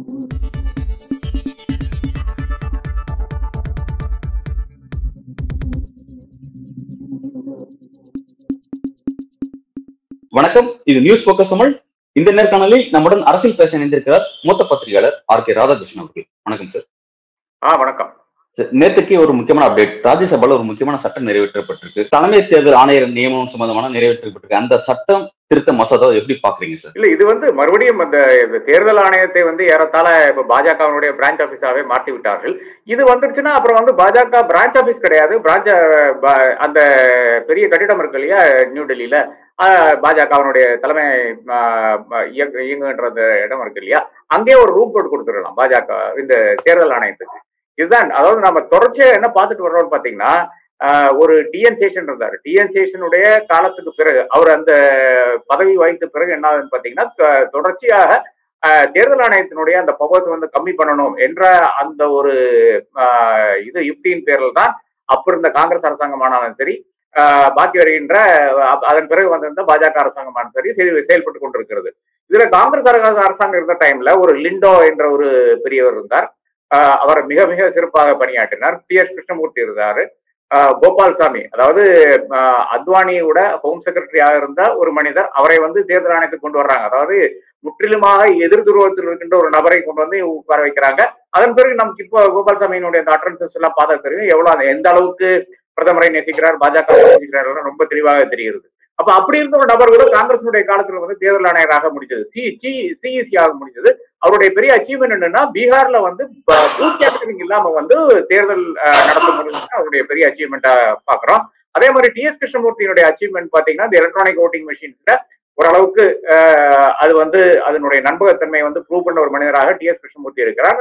வணக்கம். இது news focus Tamil. இந்த நேர்காணலில் நம்முடன் அரசியல் பேச இணைந்திருக்கிறார் மூத்த பத்திரிகையாளர் ஆர் கே ராதாகிருஷ்ணன் அவர்கள். வணக்கம் சார் ஆ வணக்கம். நேற்றுக்கே நேத்துக்கு ஒரு முக்கியமான அப்டேட் ராஜ்யசபால ஒரு முக்கியமான சட்டம் நிறைவேற்றப்பட்டிருக்கு. தலைமை தேர்தல் ஆணையர் நியமனம் சம்பந்தமான நிறைவேற்றப்பட்டிருக்கு. அந்த சட்டம் திருத்த மசோதாவை எப்படி பாக்குறீங்க சார்? இல்ல இது வந்து மறுபடியும் அந்த இந்த தேர்தல் ஆணையத்தை வந்து ஏறத்தாழ இப்ப பாஜகவினுடைய பிரான்ச் ஆபீஸாவே மாற்றி விட்டார்கள். இது வந்துருச்சுன்னா அப்புறம் வந்து பாஜக பிரான்ச் ஆபீஸ் கிடையாது. பிரான்ச் அந்த பெரிய கட்டிடம் இருக்கு இல்லையா நியூ டெல்லியில பாஜகவினுடைய தலைமை இயங்கு- இயங்குகின்ற அந்த இடம் இருக்கு இல்லையா அங்கேயே ஒரு ரூம் போட்டு கொடுத்துடலாம் பாஜக இந்த தேர்தல் ஆணையத்துக்கு. இதுதான் அதாவது நம்ம தொடர்ச்சியா என்ன பார்த்துட்டு வர்றோம்னு பாத்தீங்கன்னா ஒரு டிஎன் சேஷன் இருந்தார். டிஎன் சேஷனுடைய காலத்துக்கு பிறகு அவர் அந்த பதவி வகித்த பிறகு என்ன ஆகுதுன்னு பாத்தீங்கன்னா தொடர்ச்சியாக தேர்தல் ஆணையத்தினுடைய அந்த பவர்ஸ் வந்து கம்மி பண்ணணும் என்ற அந்த ஒரு இது யுக்தியின் பேரில் தான் அப்ப இருந்த காங்கிரஸ் அரசாங்கமானாலும் சரி பாக்கி வருகின்ற அதன் பிறகு வந்திருந்த பாஜக அரசாங்கமான சரி செயல்பட்டு கொண்டிருக்கிறது. இதுல காங்கிரஸ் அரசாங்கம் இருந்த டைம்ல ஒரு லிண்டோ என்ற ஒரு பெரியவர் இருந்தார். அவர் மிக மிக சிறப்பாக பணியாற்றினார். பி எஸ் கிருஷ்ணமூர்த்தி இருந்தாரு. கோபால்சாமி அதாவது அத்வானியோட ஹோம் செக்ரட்டரியாக இருந்த ஒரு மனிதர் அவரை வந்து தேர்தல் ஆணையத்துக்கு கொண்டு வர்றாங்க. அதாவது முற்றிலுமாக எதிர் துருவத்தில் இருக்கின்ற ஒரு நபரை கொண்டு வந்து உட்கார வைக்கிறாங்க. அதன் பிறகு நமக்கு இப்போ கோபால்சாமியினுடைய அந்த அட்ரன்சஸ் எல்லாம் பார்த்தா தெரியும். எவ்வளவு எந்த அளவுக்கு பிரதமரை நேசிக்கிறார் பாஜக நேசிக்கிறார் ரொம்ப தெளிவாக தெரிகிறது. அப்ப அப்படி இருந்த ஒரு நபர் கூட காங்கிரசினுடைய காலத்துல வந்து தேர்தல் ஆணையராக முடிஞ்சது. சி சி சிஇசி ஆக முடிஞ்சது. அவருடைய பெரிய அச்சீவ்மெண்ட் என்னன்னா பீகார்ல வந்து பூத் கேப்டரிங் இல்லாம வந்து தேர்தல் நடத்த முடிஞ்சது அவருடைய பெரிய அச்சீவ்மெண்டா பாக்குறோம். அதே மாதிரி டி எஸ் கிருஷ்ணமூர்த்தியினுடைய அச்சீவ்மெண்ட் பாத்தீங்கன்னா இந்த எலக்ட்ரானிக் ஓட்டிங் மிஷின்ஸ்ல ஓரளவுக்கு அது வந்து அதனுடைய நம்பகத்தன்மையை வந்து ப்ரூவ் பண்ண ஒரு மனிதராக டி எஸ் கிருஷ்ணமூர்த்தி இருக்கிறார்.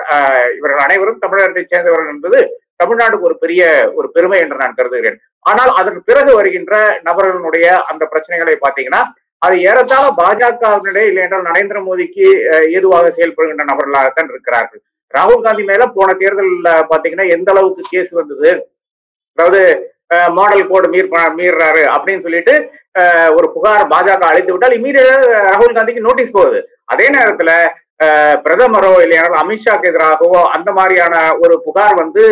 இவர்கள் அனைவரும் தமிழகத்தை சேர்ந்தவர்கள் என்பது தமிழ்நாடுக்கு ஒரு பெரிய ஒரு பெருமை என்று நான் கருதுகிறேன். ஆனால் அதன் பிறகு வருகின்ற நபர்களுடைய அந்த பிரச்சனைகளை பார்த்தீங்கன்னா அது ஏறத்தாழ பாஜகவினுடைய இல்லை என்றால் நரேந்திர மோடிக்கு ஏதுவாக செயல்படுகின்ற நபர்களாகத்தான் இருக்கிறார்கள். ராகுல் காந்தி மேல போன தேர்தலில் பாத்தீங்கன்னா எந்த அளவுக்கு கேஸ் வந்தது? அதாவது மாடல் கோடு மீர் மீறாரு அப்படின்னு சொல்லிட்டு அஹ், ஒரு புகார் பாஜக அழைத்து விட்டால் இமீடியட் ராகுல் காந்திக்கு நோட்டீஸ் போகுது. அதே நேரத்துல பிரதமரோ இல்லையானால் அமித்ஷாக்கு எதிராகவோ அந்த மாதிரியான ஒரு புகார் வந்து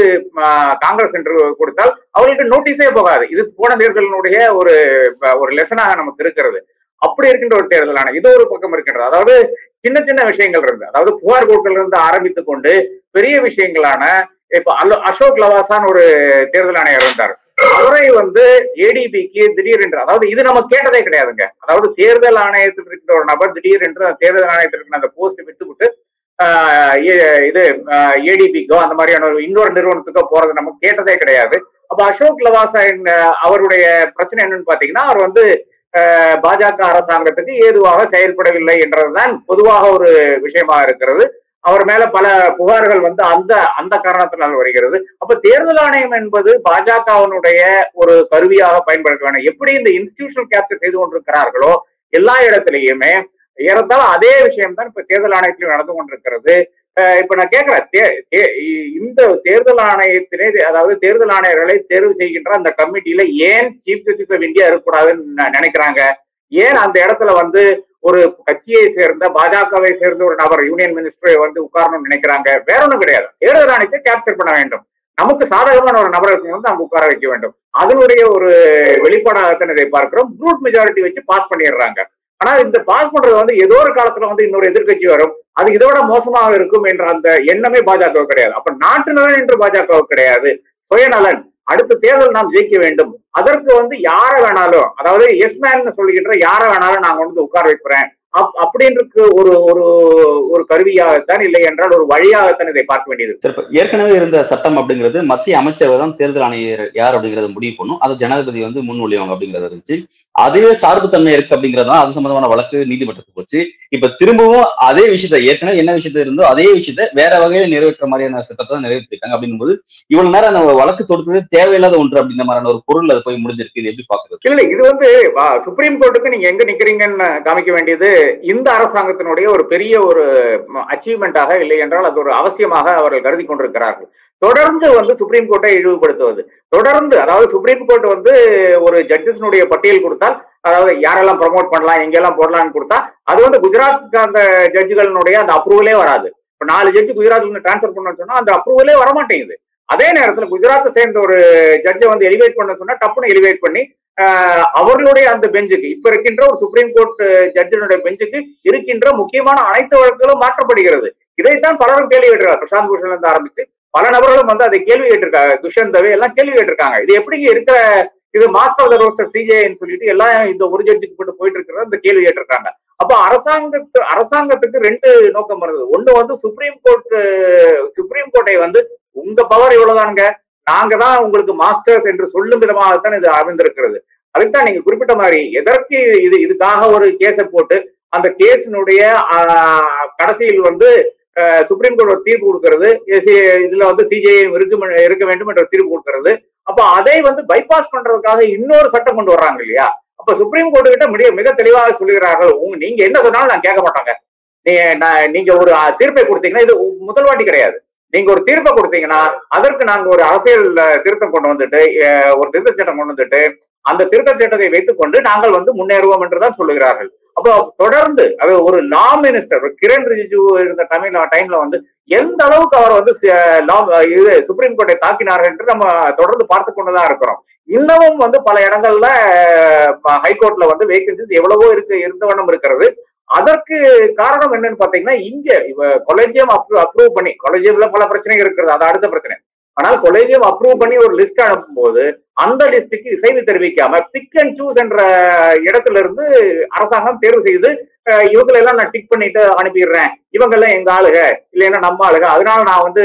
காங்கிரஸ் என்று கொடுத்தால் அவர்களுக்கு நோட்டீஸே போகாது. இது போன தேர்தலினுடைய ஒரு ஒரு லெசனாக நமக்கு இருக்கிறது. அப்படி இருக்கின்ற ஒரு தேர்தல் ஆணையம் இது ஒரு பக்கம் இருக்கின்றது. அதாவது சின்ன சின்ன விஷயங்கள் இருந்து அதாவது புகார் கொடுக்கல இருந்து ஆரம்பித்து கொண்டு பெரிய விஷயங்களான இப்ப அலோ அசோக் லவாசான் ஒரு தேர்தல் ஆணையர் இருந்தார். முறை வந்து ஏடிபிக்கு திடீரென்று அதாவது இது நம்ம கேட்டதே கிடையாதுங்க. அதாவது தேர்தல் ஆணையத்தில் இருக்கிற ஒரு நபர் திடீரென்று அந்த தேர்தல் ஆணையத்தில் இருக்கிற அந்த போஸ்ட் விட்டுவிட்டு ஏ- இது ஏடிபிக்கோ அந்த மாதிரியான ஒரு இன்னொரு நிறுவனத்துக்கோ போறது நம்ம கேட்டதே கிடையாது. அப்ப அசோக் லவாசா அவருடைய பிரச்சனை என்னன்னு பாத்தீங்கன்னா அவர் வந்து பாஜக அரசாங்கத்துக்கு ஏதுவாக செயல்படவில்லை என்றதுதான் பொதுவாக ஒரு விஷயமா இருக்கிறது. அவர் மேல பல புகார்கள் வந்து அந்த அந்த காரணத்தினால் வருகிறது. அப்ப தேர்தல் ஆணையம் என்பது பாஜகவினுடைய ஒரு கருவியாக பயன்படுத்த வேண்டும் எப்படி இந்த இன்ஸ்டிடியூஷனல் கேப்சர் செய்து கொண்டிருக்கிறார்களோ எல்லா இடத்திலையுமே ஏறத்தாழ அதே விஷயம் தான் இப்ப தேர்தல் ஆணையத்திலும் நடந்து கொண்டிருக்கிறது. இப்ப நான் கேட்கிறேன் தே- தே- இ- இந்த தேர்தல் ஆணையத்திலே அதாவது தேர்தல் ஆணையர்களை தேர்வு செய்கின்ற அந்த கமிட்டியில ஏன் சீஃப் ஜஸ்டிஸ் ஆஃப் இந்தியா இருக்கக்கூடாதுன்னு நினைக்கிறாங்க? ஏன் அந்த இடத்துல வந்து ஒரு கட்சியை சேர்ந்த பாஜகவை சேர்ந்த ஒரு நபர் யூனியன் மினிஸ்டரை வந்து உட்காரணும்னு நினைக்கிறாங்க. வேற ஒண்ணும் கிடையாது. தேர்தல் ஆணையத்தை கேப்சர் பண்ண வேண்டும். நமக்கு சாதகமான ஒரு நபரை வந்து அங்க உட்கார வைக்க வேண்டும். அதனுடைய ஒரு வெளிப்பாடாகத்தான் இதை பார்க்கிறோம். ப்ரூட் மெஜாரிட்டி வச்சு பாஸ் பண்ணிடுறாங்க. ஆனா இந்த பாஸ் பண்றது வந்து ஏதோ ஒரு காலத்துல வந்து இன்னொரு எதிர்க்கட்சி வரும். அது இதோட மோசமாக இருக்கும் என்ற அந்த எண்ணமே பாஜக கிடையாது. அப்ப நாட்டு நலன் என்று பாஜக கிடையாது. சுயநலன். அடுத்த தேர்தல் நாம் ஜெயிக்க வேண்டும். அதற்கு வந்து யார வேணாலும் அதாவது எஸ் மேன் சொல்லுகின்ற யார வேணாலும் நான் கொண்டு வந்து உட்கார வைக்கிறேன் அப் அப்படின்றது ஒரு ஒரு ஒரு கருவியாகத்தான் இல்லை என்றால் ஒரு வழியாகத்தான் இதை பார்க்க வேண்டியது. சரி ஏற்கனவே இருந்த சட்டம் அப்படிங்கிறது மத்திய அமைச்சர் தான் தேர்தல் ஆணையர் யார் அப்படிங்கறத முடிவு பண்ணும். அது ஜனாதிபதி வந்து முன்மொழிவாங்க அப்படிங்கறது இருந்துச்சு அதுவே சார்பு தன்மை இருக்கு அப்படிங்கறதுனால அது சம்பந்தமான வழக்கு நீதிமன்றத்துக்கு போச்சு. இப்ப திரும்பவும் அதே விஷயத்த ஏற்கனவே என்ன விஷயத்த இருந்தோ அதே விஷயத்த வேற வகையில நிறைவேற்ற மாதிரியான சட்டத்தை தான் நிறைவேற்றிருக்காங்க. அப்படின்னும் போது இவ்வளவு நேரம் அந்த வழக்கு தொடுத்தது தேவையில்லாத ஒன்று அப்படின்ற மாதிரியான ஒரு பொருள் அது போய் முடிஞ்சிருக்கு. இது எப்படி பாக்குறது இல்ல இது வந்து சுப்ரீம் கோர்ட்டுக்கு நீங்க எங்க நிக்கிறீங்கன்னு காமிக்க வேண்டியது இந்த அரசாங்கத்தினுடைய ஒரு பெரிய ஒரு அச்சீவ்மெண்டாக இல்லை என்றால் அது ஒரு அவசியமாக அவர்கள் கருதி கொண்டிருக்கிறார்கள். தொடர்ந்து வந்து சுப்ரீம் கோர்ட்டை இழிவுபடுத்துவது. தொடர்ந்து அதாவது சுப்ரீம் கோர்ட் வந்து ஒரு ஜட்ஜஸ்னுடைய பட்டியல் கொடுத்தால் அதாவது யாரெல்லாம் ப்ரமோட் பண்ணலாம் எங்கெல்லாம் போடலாம்னு கொடுத்தா அது வந்து குஜராத் சார்ந்த ஜட்ஜுகளினுடைய அந்த அப்ரூவலே வராது. இப்ப நாலு ஜட்ஜு குஜராத்ல இருந்து டிரான்ஸ்ஃபர் பண்ணணும்னு சொன்னா அந்த அப்ரூவலே வர மாட்டேங்குது அதே நேரத்துல குஜராத்தை சேர்ந்த ஒரு ஜட்ஜை வந்து எலிவேட் பண்ண சொன்னா டப்புன்னு எலிவேட் பண்ணி அவர்களுடைய அந்த பெஞ்சுக்கு இப்ப இருக்கின்ற ஒரு சுப்ரீம் கோர்ட் ஜட்ஜினுடைய பெஞ்சுக்கு இருக்கின்ற முக்கியமான அனைத்து வழக்குகளும் மாற்றப்படுகிறது. இதைத்தான் பலரும் கேள்வி விடுறார் பிரசாந்த் பூஷன்ல இருந்து ஆரம்பிச்சு பல நபர்களும் வந்து அதை கேள்வி கேட்டிருக்காங்க. துஷன் தவே எல்லாம் கேள்வி கேட்டிருக்காங்க. இது எப்படிங்க இருக்கிற இது மாஸ்டர் ஆஃப் த ரோஸ்டர் சிஜேன்னு சொல்லிட்டு எல்லாம் இந்த ஒரு ஜட்ஜுக்கு போட்டு போயிட்டு இருக்கிறத இந்த கேள்வி கேட்டிருக்காங்க. அப்ப அரசாங்கத்து அரசாங்கத்துக்கு ரெண்டு நோக்கம் வருது. ஒண்ணு வந்து சுப்ரீம் கோர்ட் சுப்ரீம் கோர்ட்டை வந்து உங்க பவர் இவ்வளவுதானுங்க. நாங்க தான் உங்களுக்கு மாஸ்டர்ஸ் என்று சொல்லும் விதமாகத்தான் இது அமைந்திருக்கிறது. அதுக்குதான் நீங்க குறிப்பிட்ட மாதிரி எதற்கு இது இதுக்காக ஒரு கேஸை போட்டு அந்த கேஸினுடைய கடைசியில் வந்து சுப்ரீம் கோர்ட் ஒரு தீர்ப்பு கொடுக்கறது. இதுல வந்து சிஜிஐ இருக்க இருக்க வேண்டும் என்ற தீர்ப்பு கொடுக்கறது. அப்ப அதை வந்து பைபாஸ் பண்றதுக்காக இன்னொரு சட்டம் கொண்டு வர்றாங்க இல்லையா? அப்ப சுப்ரீம் கோர்ட்டு கிட்ட மிக மிக தெளிவாக சொல்லுகிறார்கள். நீங்க என்ன சொன்னாலும் நான் கேட்க மாட்டாங்க. நீ- நான் நீங்க ஒரு தீர்ப்பை கொடுத்தீங்கன்னா இது முதல் வாட்டி கிடையாது. நீங்க ஒரு தீர்ப்பை கொடுத்தீங்கன்னா அதற்கு நாங்க ஒரு அரசியல் திருத்தம் கொண்டு வந்துட்டு ஒரு திருத்த சட்டம் கொண்டு வந்துட்டு அந்த திருத்த சட்டத்தை வைத்துக் கொண்டு நாங்கள் வந்து முன்னேறுவோம் என்றுதான் சொல்லுகிறார்கள். அப்போ தொடர்ந்து அது ஒரு லா மினிஸ்டர் கிரண் ரிஜிஜு இருந்த தமிழ் டைம்ல வந்து எந்த அளவுக்கு அவர் வந்து இது சுப்ரீம் கோர்ட்டை தாக்கினார்கள் என்று நம்ம தொடர்ந்து பார்த்து கொண்டுதான் இருக்கிறோம். இன்னமும் வந்து பல இடங்கள்ல ஹைகோர்ட்ல வந்து வேகன்சிஸ் எவ்வளவோ இருக்கு இருந்த வண்ணம் இருக்கிறது. அதற்கு காரணம் என்னன்னு பாத்தீங்கன்னா இங்க கொலஜியம் கொலேஜியம் அப்ரூவ் பண்ணி கொலேஜியம்ல பல பிரச்சனைகள் இருக்கிறது. அது அடுத்த பிரச்சனை. ஆனால் கொலேஜியம் அப்ரூவ் பண்ணி ஒரு லிஸ்ட் அனுப்பும்போது அந்த லிஸ்டுக்கு இசைவு தெரிவிக்காம பிக் அண்ட் சூஸ் என்ற இடத்துல இருந்து அரசாங்கம் தேர்வு செய்து இவங்களை எல்லாம் நான் டிக் பண்ணிட்டு அனுப்பிடுறேன். இவங்க எல்லாம் எங்க ஆளுக? இல்லைன்னா நம்ம ஆளுக. அதனால நான் வந்து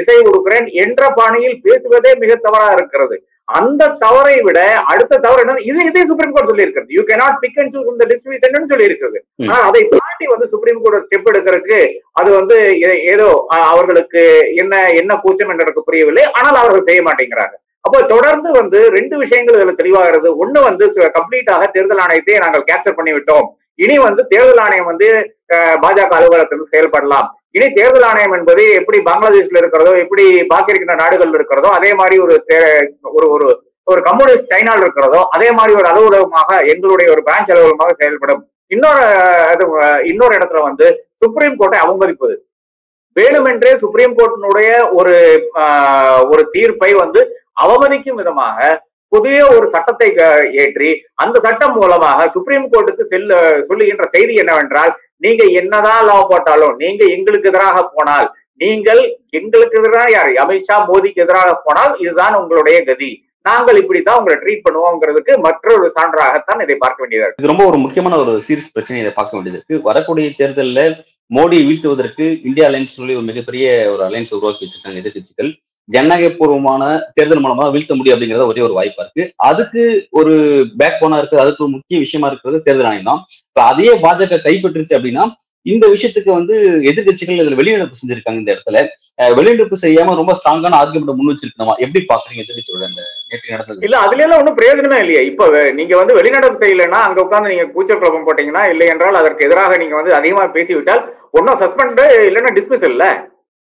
இசை கொடுக்குறேன் என்ற பாணியில் பேசுவதே மிக தவறா இருக்கிறது. அந்த தவறை விட அடுத்த தவறு என்ன இது இதே சுப்ரீம் கோர்ட் சொல்லி இருக்கிறது you cannot pick and choose இந்த டிஸ்ட்ரிபியூஷன் சொல்லி இருக்கிறது அதை தாண்டி வந்து சுப்ரீம் கோர்ட் ஸ்டெப் எடுக்கிறதுக்கு அது வந்து ஏதோ அவர்களுக்கு என்ன என்ன கூச்சம் என்று எனக்கு புரியவில்லை. ஆனால் அவர்கள் செய்ய மாட்டேங்கிறாங்க அப்போ தொடர்ந்து வந்து ரெண்டு விஷயங்கள் இதுல தெளிவாகிறது. ஒண்ணு வந்து கம்ப்ளீட்டாக தேர்தல் ஆணையத்தை நாங்கள் கேப்சர் பண்ணி விட்டோம் இனி வந்து தேர்தல் ஆணையம் வந்து பாஜக அலுவலகத்திலிருந்து செயல்படலாம். இனி தேர்தல் ஆணையம் என்பது எப்படி பங்களாதேஷ்ல இருக்கிறதோ எப்படி பாக்கி இருக்கிற நாடுகள் இருக்கிறதோ அதே மாதிரி ஒரு தே- ஒரு ஒரு ஒரு கம்யூனிஸ்ட் சைனால இருக்கிறதோ அதே மாதிரி ஒரு அலுவலகமாக எங்களுடைய ஒரு பிரான்ச் அலுவலகமாக செயல்படும். இன்னொரு இது, இன்னொரு இடத்துல வந்து சுப்ரீம் கோர்ட்டை அவமதிப்பது. வேணுமென்றே சுப்ரீம் கோர்ட்டினுடைய ஒரு ஆஹ், ஒரு தீர்ப்பை வந்து அவமதிக்கும் விதமாக புதிய ஒரு சட்டத்தை க- ஏற்றி அந்த சட்டம் மூலமாக சுப்ரீம் கோர்ட்டுக்கு செல்ல சொல்லுகின்ற செய்தி என்னவென்றால் நீங்க என்னதான் லா போட்டாலும் நீங்க எங்களுக்கு எதிராக போனால் நீங்கள் எங்களுக்கு எதிராக யார்? அமித்ஷா மோடிக்கு எதிராக போனால் இதுதான் உங்களுடைய கதி. நாங்கள் இப்படித்தான் உங்களை ட்ரீட் பண்ணுவோங்கிறதுக்கு மற்றொரு சான்றாகத்தான் இதை பார்க்க வேண்டியது இது ரொம்ப ஒரு முக்கியமான ஒரு சீரியஸ் பிரச்சனையை இதை பார்க்க வேண்டியது இருக்கு. வரக்கூடிய தேர்தலில் மோடியை வீழ்த்துவதற்கு இந்தியா அலையன்ஸ் சொல்லி ஒரு மிகப்பெரிய ஒரு அலையன்ஸ் உருவாக்கி வச்சிருக்காங்க எதிர்கட்சிகள் ஜனநாயகபூர்வமான தேர்தல் மூலமா வீழ்த்த முடியும் அப்படிங்கறது ஒரே ஒரு வாய்ப்பா இருக்கு. அதுக்கு ஒரு பேக் போனா இருக்கு அதுக்கு ஒரு முக்கிய விஷயமா இருக்கிறது தேர்தல் ஆணையம் தான். இப்ப அதையே பாஜக கைப்பற்றுச்சு அப்படின்னா இந்த விஷயத்துக்கு வந்து எதிர்கட்சிகள் இதுல வெளிநடப்பு செஞ்சிருக்காங்க இந்த இடத்துல. அஹ் வெளிநடப்பு செய்யாம ரொம்ப ஸ்ட்ராங்கான ஆர்குமெண்ட் முன் வச்சிருக்கணுமா? எப்படி பாக்குறீங்க எதிர்கட்சியோட அந்த நேற்று நடந்தது? இல்ல அதுல எல்லாம் ஒன்றும் பிரயோஜனம் இல்லையா. இப்ப நீங்க வந்து வெளிநடப்பு செய்யலைன்னா அங்க உட்காந்து நீங்க கூச்சல் குழப்பம் போட்டீங்கன்னா இல்லை என்றால் அதற்கு எதிராக நீங்க வந்து அதிகமா பேசிவிட்டால் ஒன்னும் சஸ்பெண்ட் இல்லைன்னா டிஸ்மிஸ் இல்ல.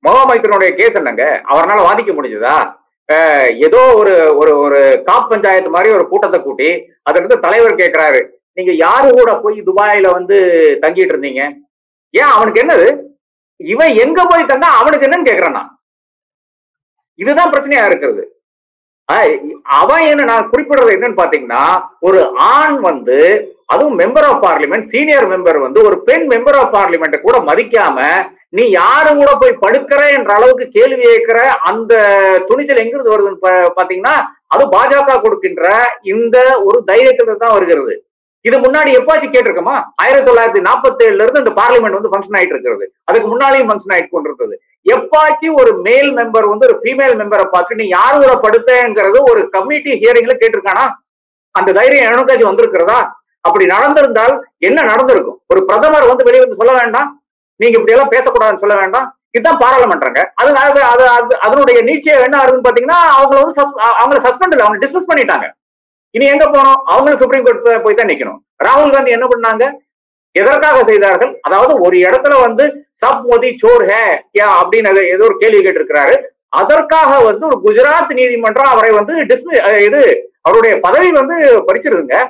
மகாமைத்தனுடைய கேஸ் என்னங்க? அவரால் வாதிக்க முடிஞ்சதா? ஏதோ ஒரு ஒரு ஒரு காப் பஞ்சாயத்து மாதிரி ஒரு கூட்டத்தை கூட்டி அதற்கு தலைவர் கேட்கிறாரு நீங்க யாரு கூட போய் துபாயில வந்து தங்கிட்டு இருந்தீங்க? ஏன் அவனுக்கு என்னது? இவன் எங்க போய் தந்தா அவனுக்கு என்னன்னு கேக்குறான்? இதுதான் பிரச்சனையா இருக்கிறது. அவன் என்ன நான் குறிப்பிடுறது என்னன்னு பாத்தீங்கன்னா ஒரு ஆண் வந்து அதுவும் member of parliament senior member வந்து ஒரு பெண் மெம்பர் ஆஃப் பார்லிமெண்ட் கூட மதிக்காம நீ யாரு கூட போய் படுக்கிற என்ற அளவுக்கு கேள்வி கேட்கிற அந்த துணிச்சல் எங்கிருந்து வருதுன்னு பா- பாத்தீங்கன்னா அது பாஜக கொடுக்கின்ற இந்த ஒரு தைரியத்துல தான் வருகிறது. இது முன்னாடி எப்பாச்சும் கேட்டிருக்கோமா? ஆயிரத்தி தொள்ளாயிரத்தி நாற்பத்தி ஏழுல இருந்து இந்த பார்லிமெண்ட் வந்து ஃபங்க்ஷன் ஆயிட்டு இருக்கிறது. அதுக்கு முன்னாடியும் ஃபங்க்ஷன் ஆயிட்டு கொண்டிருந்தது. எப்பாச்சும் ஒரு மேல் மெம்பர் வந்து ஒரு ஃபீமேல் மெம்பரை பார்த்து நீ யார் கூட படுத்தங்கிறது ஒரு கமிட்டி ஹியரிங்ல கேட்டிருக்கானா? அந்த தைரியம் எனக்காச்சும் வந்திருக்கிறதா? அப்படி நடந்திருந்தால் என்ன நடந்திருக்கும்? ஒரு பிரதமர் வந்து வெளியே வந்து சொல்ல வேண்டாம். நீங்க இப்படி எல்லாம் பேசக்கூடாதுன்னு சொல்ல வேண்டாம். இதுதான் பாராளுமன்றங்க. அது அது- அது அதனுடைய நீட்சியை என்ன ஆகுதுன்னு பாத்தீங்கன்னா அவங்கள வந்து sus- அவங்கள சஸ்பெண்ட் இல்லை அவங்க டிஸ்மிஸ் பண்ணிட்டாங்க. இனி எங்க போனோம் அவங்களும் சுப்ரீம் கோர்ட் போய் தான் நிக்கணும். ராகுல் காந்தி என்ன பண்ணாங்க? எதற்காக செய்தார்கள்? அதாவது ஒரு இடத்துல வந்து சப் மோதி சோர் ஹே யா அப்படின்னு ஏதோ ஒரு கேள்வி கேட்டிருக்கிறாரு. அதற்காக வந்து ஒரு குஜராத் நீதிமன்றம் அவரை வந்து டிஸ்மி இது அவருடைய பதவி வந்து பறிச்சிருதுங்க.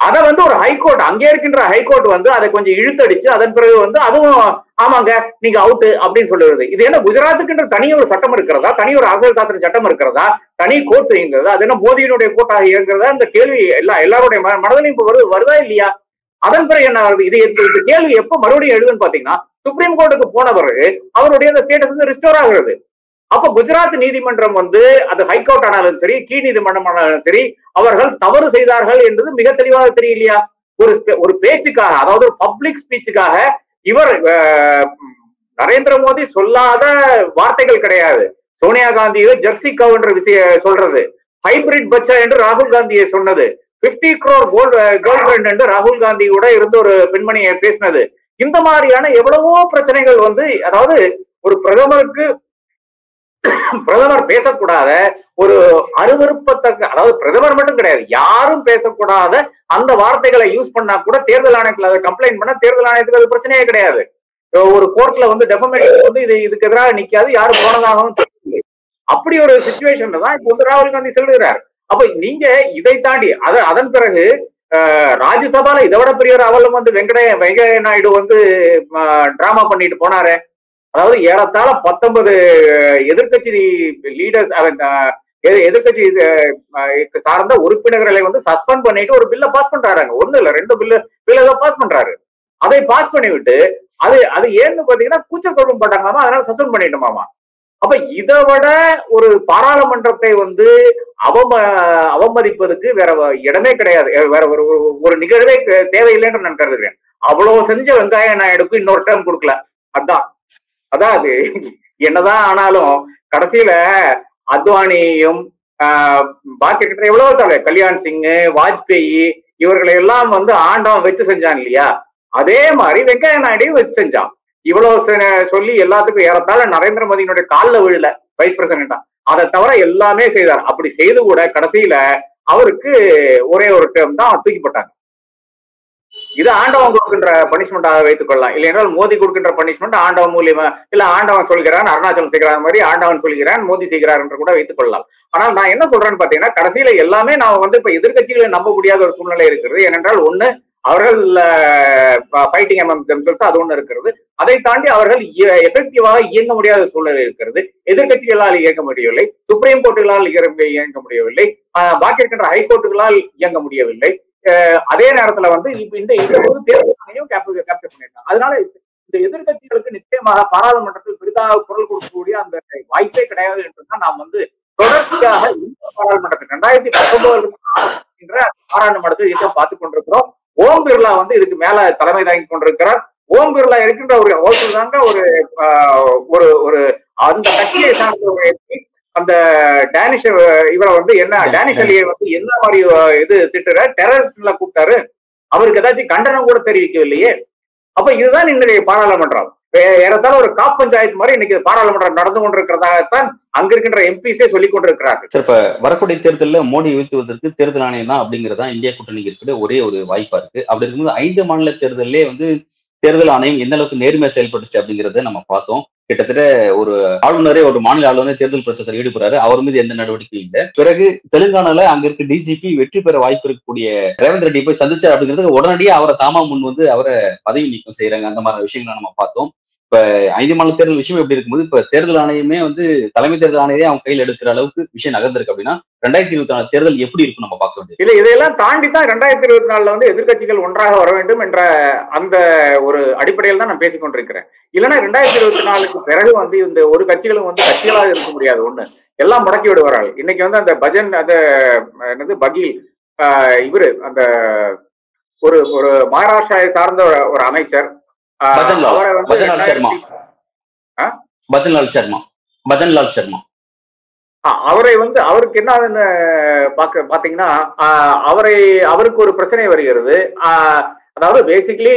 அதை வந்து ஒரு ஹைகோர்ட் அங்கே இருக்கின்ற ஹைகோர்ட் வந்து அதை கொஞ்சம் இழுத்தடிச்சு அதன் பிறகு வந்து அதுவும் ஆமாங்க நீங்க அவுட்டு அப்படின்னு சொல்லுறது இது என்ன குஜராத்துக்குன்ற தனி ஒரு சட்டம் இருக்கிறதா? தனி ஒரு அரசியல் சாஸ்திர சட்டம் இருக்கிறதா? தனி கோர்ஸ் இயங்குறதா அது என்ன மோதியினுடைய கோட்டாக இயங்குறதா? இந்த கேள்வி எல்லா எல்லாருடைய மனதிலையும் மனதிலும் இப்ப வருது வருதா இல்லையா? அதன் பிறகு என்ன வருது? இது இந்த இந்த கேள்வி எப்ப மறுபடியும் எழுதுன்னு பாத்தீங்கன்னா சுப்ரீம் கோர்ட்டுக்கு போன பிறகு அவருடைய அந்த ஸ்டேட்டஸ் வந்து ரிஸ்டோர் ஆகுறது. அப்ப குஜராத் நீதிமன்றம் வந்து அது ஹைகோர்ட் ஆனாலும் சரி கீழ் நீதிமன்றம் ஆனாலும் சரி அவர்கள் தவறு செய்தார்கள் என்பது மிக தெளிவாக தெரியலையா ஒரு பே- ஒரு பேச்சுக்காக அதாவது ஒரு பப்ளிக் ஸ்பீச்சுக்காக இவர் நரேந்திர மோடி சொல்லாத வார்த்தைகள் கிடையாது. சோனியா காந்தியோ ஜெர்சி கவ் என்ற விஷய சொல்றது. ஹைபிரிட் பச்சா என்று ராகுல் காந்தியை சொன்னது. Fifty crore gold girlfriend என்று ராகுல் காந்தி கூட இருந்த ஒரு பெண்மணியை பேசினது. இந்த மாதிரியான எவ்வளவோ பிரச்சனைகள் வந்து அதாவது ஒரு பிரதமருக்கு பிரதமர் பேசக்கூடாத ஒரு அருவருப்பத்தக்க அதாவது பிரதமர் மட்டும் கிடையாது யாரும் பேசக்கூடாத அந்த வார்த்தைகளை யூஸ் பண்ணா கூட தேர்தல் ஆணையத்துல அதை கம்ப்ளைண்ட் பண்ணா தேர்தல் ஆணையத்துக்கு அது பிரச்சனையே கிடையாது. ஒரு கோர்ட்ல வந்து டெஃபமேஷன் வந்து இது இதுக்கு எதிராக நிக்காது யாரும் போனதாகவும் தெரியல அப்படி ஒரு சுச்சுவேஷன்ல தான் இப்போ வந்து ராகுல் காந்தி சொல்லுகிறார் அப்ப நீங்க இதை தாண்டி அத அதன் பிறகு ராஜ்யசபால இதை விட பெரிய ஒரு அவலம் வந்து வெங்கடைய வெங்கைய நாயுடு வந்து டிராமா பண்ணிட்டு போனாரு. அதாவது ஏறத்தாழ பத்தொன்பது எதிர்கட்சி லீடர்ஸ் எதிர்கட்சி சார்ந்த உறுப்பினர்களை வந்து சஸ்பெண்ட் பண்ணிட்டு ஒரு பில்ல பாஸ் பண்றாங்க ஒண்ணு இல்ல ரெண்டு பில்லு பில்ல தான் பாஸ் பண்றாரு. அதை பாஸ் பண்ணிவிட்டு அது அது ஏன்னு பாத்தீங்கன்னா கூச்சல் குழப்பம் போட்டாங்களாமா? அதனால சஸ்பெண்ட் பண்ணிட்டோமாமா? அப்ப இதை விட ஒரு பாராளுமன்றத்தை வந்து அவம அவமதிப்பதுக்கு வேற இடமே கிடையாது. வேற ஒரு ஒரு- நிகழ்வே தேவையில்லைன்னு நான் கருதுகிறேன். அவ்வளவு செஞ்ச வெங்காய நாயுடுக்கு இன்னொரு டேர்ம் கொடுக்கல. அதான். அதான் அது. என்னதான் ஆனாலும் கடைசியில அத்வானியும் ஆஹ், பாக்கி இருக்கிற எவ்வளவு தலை கல்யாண் சிங் வாஜ்பேயி இவர்களை எல்லாம் வந்து ஆண்டவன் வச்சு செஞ்சான் இல்லையா? அதே மாதிரி வெங்கைய நாயுடையும் வச்சு செஞ்சான். இவ்வளவு சொல்லி எல்லாத்துக்கும் ஏறத்தாழ நரேந்திர மோடியினுடைய காலில் விழல வைஸ் பிரசிடண்டா அதை தவிர எல்லாமே செய்தார். அப்படி செய்து கூட கடைசியில அவருக்கு ஒரே ஒரு டேம் தான் தூக்கி போட்டாங்க. இது ஆண்டவன் கொடுக்கின்ற பனிஷ்மெண்டாக வைத்துக் கொள்ளலாம். இல்லையென்றால் மோடி கொடுக்கின்ற பனிஷ்மெண்ட் ஆண்டவன் மூலியமா இல்ல ஆண்டவன் சொல்கிறான் அருணாச்சலம் செய்கிறார் மாதிரி ஆண்டவன் சொல்கிறான் மோடி செய்கிறார் என்று கூட வைத்துக் கொள்ளலாம். ஆனால் நான் என்ன சொல்றேன்னு பாத்தீங்கன்னா கடைசியில எல்லாமே நான் வந்து இப்ப எதிர்க்கட்சிகளை நம்ப முடியாத ஒரு சூழ்நிலை இருக்கிறது. ஏனென்றால் ஒண்ணு அவர்கள் ஃபைட்டிங் எம்எம் தெம்செல்ஸ் அது ஒண்ணு இருக்கிறது. அதை தாண்டி அவர்கள் எஃபெக்டிவாக இயங்க முடியாத சூழ்நிலை இருக்கிறது. எதிர்க்கட்சிகளால் இயங்க முடியவில்லை. சுப்ரீம் கோர்ட்டுகளால் இயங்க இயங்க முடியவில்லை. பாக்கி இருக்கின்ற ஹைகோர்ட்டுகளால் இயங்க முடியவில்லை. அதே நேரத்துல வந்து இப்ப இந்த இந்த ஒரு தேர்தல் ஆணையம் கேப்சர் பண்ணிருக்காங்க அதனால இந்த எதிர்க்கட்சிகளுக்கு நிச்சயமாக பாராளுமன்றத்தில் பெரிதாக குரல் கொடுக்கக்கூடிய அந்த வாய்ப்பே கிடையாது என்றுதான் நாம் வந்து தொடர்ச்சியாக இந்த பாராளுமன்றத்தில் ரெண்டாயிரத்தி பத்தொன்பதுன்ற பாராளுமன்றத்தில் இயக்கம் பார்த்துக் கொண்டிருக்கிறோம். ஓம் பிர்லா வந்து இதுக்கு மேல தலைமை தாங்கி கொண்டிருக்கிறார். ஓம் பிர்லா இருக்கின்ற ஒரு ஓட்டு தாங்க ஒரு ஒரு ஒரு அந்த கட்சியை சார்ந்த ஒரு அந்த டேனிஷ் இவரை வந்து என்ன டேனிஷ் அலியை வந்து என்ன மாதிரி இது திட்டுற டெரரிஸ்ட்ல கூப்பிட்டாரு. அவருக்கு ஏதாச்சும் கண்டனம் கூட தெரிவிக்கவில்லையே. அப்ப இதுதான் இன்றைய பாராளுமன்றம். ஏறத்தாழ ஒரு காப் பஞ்சாயத்து மாதிரி இன்னைக்கு பாராளுமன்றம் நடந்து கொண்டிருக்கிறதாகத்தான் அங்க இருக்கின்ற எம்பிஸே சொல்லிக் கொண்டிருக்கிறார்கள். சார் இப்ப வரக்கூடிய தேர்தலில் மோடி வீழ்த்துவதற்கு தேர்தல் ஆணையம் தான் அப்படிங்கிறதா இந்தியா கூட்டணிக்கு இருக்கிற ஒரே ஒரு வாய்ப்பா இருக்கு. அப்படி இருக்கும்போது ஐந்து மாநில தேர்தலிலே வந்து தேர்தல் ஆணையம் எந்த அளவுக்கு நேர்மையா செயல்பட்டுச்சு அப்படிங்கறத நம்ம பார்த்தோம். கிட்டத்தட்ட ஒரு ஆளுநரே ஒரு மாநில ஆளுநரே தேர்தல் பிரச்சாரத்தில் ஈடுபடுறாரு. அவர் மீது எந்த நடவடிக்கையும் இல்லை. பிறகு தெலுங்கானால அங்க இருக்க டிஜிபி வெற்றி பெற வாய்ப்பு இருக்கக்கூடிய ரேவந்த் ரெட்டி போய் சந்திச்சார் அப்படிங்கிறது உடனடியே அவரை தாமா முன் வந்து அவரை பதவி நீக்கம் செய்யறாங்க அந்த மாதிரி விஷயங்களை நம்ம பார்த்தோம். இப்ப ஐந்து மாநில தேர்தல் விஷயம் எப்படி இருக்கும்போது இப்ப தேர்தல் ஆணையமே வந்து தலைமை தேர்தல் ஆணையரே அவங்க கையில் எடுக்கிற அளவுக்கு விஷயம் நகர்ந்திருக்கு அப்படின்னா ரெண்டாயிரத்தி இருபத்தி நாலு தேர்தல் எப்படி இருக்கும் நம்ம பார்க்க வேண்டியது. இல்ல இதையெல்லாம் தாண்டி தான் ரெண்டாயிரத்தி இருபத்தி நாலுல வந்து எதிர்க்கட்சிகள் ஒன்றாக வர வேண்டும் என்ற அந்த ஒரு அடிப்படையில் தான் நான் பேசிக்கொண்டிருக்கிறேன் இல்லைன்னா ரெண்டாயிரத்தி இருபத்தி நாலுக்கு பிறகு வந்து இந்த ஒரு கட்சிகளும் வந்து கட்சிகளாக இருக்க முடியாது. ஒண்ணு எல்லாம் முடக்கி விடுவார்கள். இன்னைக்கு வந்து அந்த பஜன் அந்த என்னது பகீல் இவரு அந்த ஒரு ஒரு மகாராஷ்டிராவை சார்ந்த ஒரு அமைச்சர் பஜன்லால் சர்மா. பஜன்லால் சர்மா பஜன்லால் சர்மா. அவரை வந்து அவருக்கு என்ன ஆகுதுன்னு பாக்க பாத்தீங்கன்னா அவரை அவருக்கு ஒரு பிரச்சனை வருகிறது. அதாவது பேசிக்கலி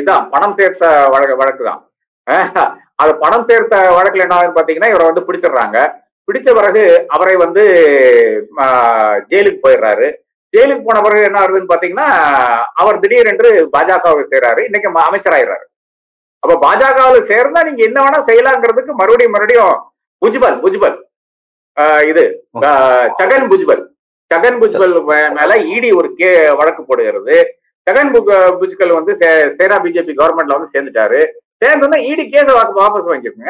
இதான் பணம் சேர்த்த வழக்கு வழக்கு தான். அது பணம் சேர்த்த வழக்குல என்ன ஆகுதுன்னு பாத்தீங்கன்னா இவரை வந்து பிடிச்சிடுறாங்க. பிடிச்ச பிறகு அவரை வந்து ஜெயிலுக்கு போயிடுறாரு. ஜெயிலுக்கு போன பிறகு என்ன ஆகுதுன்னு பாத்தீங்கன்னா அவர் திடீரென்று பாஜகவை சேர்றாரு இன்னைக்கு அமைச்சராயிடுறாரு. அப்ப பாஜகவில் சேர்ந்தா நீங்க என்ன வேணா செய்யலாங்கிறதுக்கு மறுபடியும் மறுபடியும் புஜ்பல் புஜ்பல் இது சகன் புஜ்பல் ஜகன் புஜ்பல் மேல இடி ஒரு கே வழக்கு போடுகிறது. ஜகன் புஜ்கல் வந்து சே- சேனா பிஜேபி கவர்மெண்ட்ல வந்து சேர்ந்துட்டாரு. சேர்ந்தோன்னா இடி கேஸ வாபஸ் வாங்கிருங்க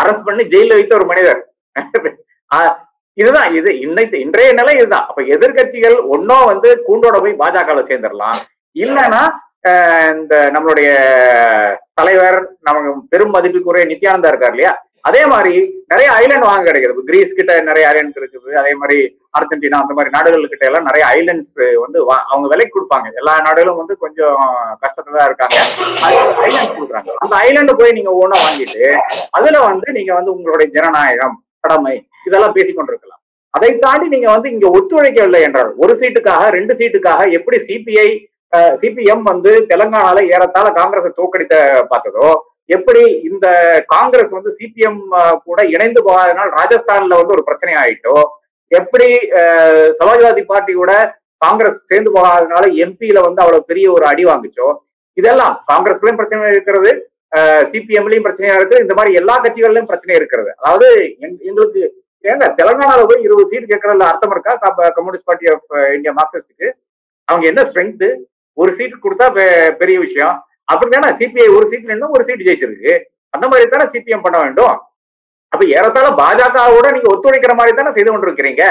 அரெஸ்ட் பண்ணி ஜெயில வைத்த ஒரு மனிதர். இதுதான் இது இன்னைக்கு இன்றைய நிலை இதுதான். அப்ப எதிர்க்கட்சிகள் ஒன்னும் வந்து கூண்டோட போய் பாஜகல சேர்ந்துடலாம் இல்லைன்னா இந்த uh, நம்மளுடைய தலைவர் நமக்கு பெரும் மதிப்புக்குரிய நித்யானந்தா இருக்கார் இல்லையா? அதே மாதிரி நிறைய ஐலண்ட் வாங்க கிடைக்கிறது கிரீஸ் கிட்ட நிறைய ஐலண்ட் இருக்குது. அதே மாதிரி அர்ஜென்டினா அந்த மாதிரி நாடுகள் கிட்ட எல்லாம் நிறைய ஐலண்ட்ஸ் வந்து வா- அவங்க விலைக்கு கொடுப்பாங்க. எல்லா நாடுகளும் வந்து கொஞ்சம் கஷ்டத்துல தான் இருக்காங்க. ஐலண்ட் கொடுக்குறாங்க. அந்த ஐலண்ட் போய் நீங்க ஒவ்வொன்றா வாங்கிட்டு அதுல வந்து நீங்க வந்து உங்களுடைய ஜனநாயகம் கடமை இதெல்லாம் பேசிக்கொண்டிருக்கலாம் அதை தாண்டி நீங்க வந்து இங்க ஒத்துழைக்கவில்லை என்றால் ஒரு சீட்டுக்காக ரெண்டு சீட்டுக்காக எப்படி சிபிஐ சிபிஎம் வந்து தெலங்கானால ஏறத்தாழ காங்கிரஸை தோக்கடித்த பார்த்ததோ எப்படி இந்த காங்கிரஸ் வந்து சிபிஎம் கூட இணைந்து போகாதனால் ராஜஸ்தான்ல வந்து ஒரு பிரச்சனை ஆயிட்டோ எப்படி சமாஜ்வாதி பார்ட்டியோட காங்கிரஸ் சேர்ந்து போகாதனால எம்பியில வந்து அவ்வளவு பெரிய ஒரு அடி வாங்குச்சோ இதெல்லாம் காங்கிரஸ்லயும் பிரச்சனை இருக்கிறது சிபிஎம்லயும் பிரச்சனையா இருக்கு இந்த மாதிரி எல்லா கட்சிகள்லயும் பிரச்சனை இருக்கிறது. அதாவது எங்களுக்கு ஏங்க தெலங்கானால போய் இருபது சீட் கேட்கறதுல அர்த்தம் இருக்கா கம்யூனிஸ்ட் பார்ட்டி ஆஃப் இந்தியா மார்க்சிஸ்டுக்கு? அவங்க என்ன ஸ்ட்ரென்த்து? ஒரு சீட் கொடுத்தா பெ- பெரிய விஷயம். அப்படி தானே சிபிஐ ஒரு சீட்ல இருந்தும் ஒரு சீட் ஜெயிச்சிருக்கு. அந்த மாதிரி தானே சிபிஎம் பண்ண வேண்டும். அப்ப ஏறத்தாழ பாஜகவோட நீங்க ஒத்துழைக்கிற மாதிரி தானே செய்து கொண்டிருக்கிறீங்க.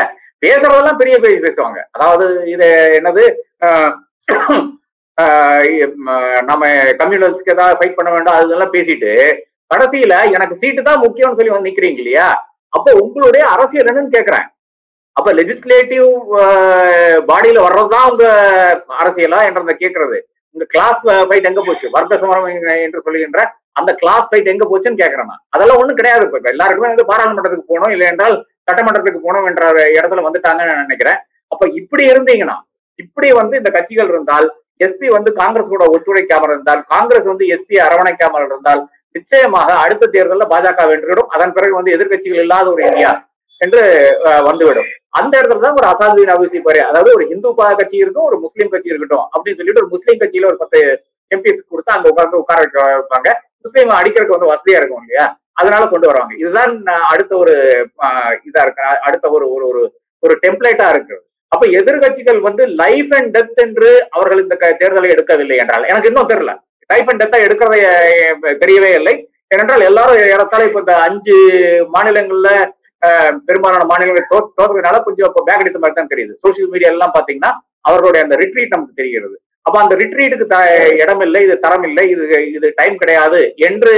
பேசுறதெல்லாம் பெரிய பேசி பேசுவாங்க. அதாவது இது என்னது நம்ம கம்யூனல்ஸ்க்கு ஏதாவது ஃபைட் பண்ண வேண்டாம் அதெல்லாம் பேசிட்டு கடைசியில எனக்கு சீட்டு தான் முக்கியம்னு சொல்லி வந்து நிக்கிறீங்க இல்லையா? அப்போ உங்களுடைய அரசியல் என்னன்னு கேக்குறேன். அப்ப லெஜிஸ்லேட்டிவ் பாடியில வர்றதுதான் உங்க அரசியலா என்ற கேக்குறது. உங்க கிளாஸ் ஃபைட் எங்க போச்சு? வர்க்க சமரம் என்று சொல்லுகின்ற அந்த கிளாஸ் ஃபைட் எங்க போச்சுன்னு கேக்குறேன் அதெல்லாம் ஒண்ணும் கிடையாது. இப்ப எல்லாருக்குமே வந்து பாராளுமன்றத்துக்கு போகணும் இல்லை என்றால் சட்டமன்றத்துக்கு போகணும் என்ற இடத்துல வந்துட்டாங்கன்னு நான் நினைக்கிறேன். அப்ப இப்படி இருந்தீங்கன்னா இப்படி வந்து இந்த கட்சிகள் இருந்தால் எஸ்பி வந்து காங்கிரஸ் கூட ஒத்துழைக்காமல் இருந்தால் காங்கிரஸ் வந்து எஸ்பி அரவணைக்காமல் இருந்தால் நிச்சயமாக அடுத்த தேர்தலில் பாஜக வென்றுவிடும். அதன் பிறகு வந்து எதிர்க்கட்சிகள் இல்லாத ஒரு இந்தியா என்று வந்துவிடும். அந்த இடத்துல தான் ஒரு அசாதுதீன் அபிசி பாரு அதாவது ஒரு இந்து கட்சி இருக்கும் ஒரு முஸ்லீம் கட்சி இருக்கட்டும் அப்படின்னு சொல்லிட்டு ஒரு முஸ்லீம் கட்சியில ஒரு பத்து எம்பிஸ் கொடுத்து அங்க உட்கார்ந்து உட்கார வைக்க- வைப்பாங்க. முஸ்லீம் அடிக்கிறதுக்கு வந்து வசதியா இருக்கும் இல்லையா? அதனால கொண்டு வருவாங்க. இதுதான் அடுத்த ஒரு இதா இருக்கு. அடுத்த ஒரு ஒரு ஒரு ஒரு டெம்ப்ளேட்டா இருக்கு. அப்ப எதிர்கட்சிகள் வந்து லைஃப் அண்ட் டெத் என்று அவர்கள் இந்த க- தேர்தலை எடுக்கவில்லை என்றால் எனக்கு இன்னும் தெரியல. லைஃப் அண்ட் டெத்தா எடுக்கிறத தெரியவே இல்லை. ஏனென்றால் எல்லாரும் ஏறத்தாழ இப்ப இந்த அஞ்சு மாநிலங்கள்ல பெரும்பாலான மாநிலங்கள் தோ தோற்றதுனால கொஞ்சம் இப்போ பேக் அடித்த மாதிரி தான் தெரியுது. சோசியல் மீடியா எல்லாம் பாத்தீங்கன்னா அவர்களுடைய அந்த ரிட்ரீட் நமக்கு தெரிகிறது. அப்ப அந்த ரிட்ரீட்டுக்கு த இடம் இல்லை இது தரம் இல்லை இது இது டைம் கிடையாது என்று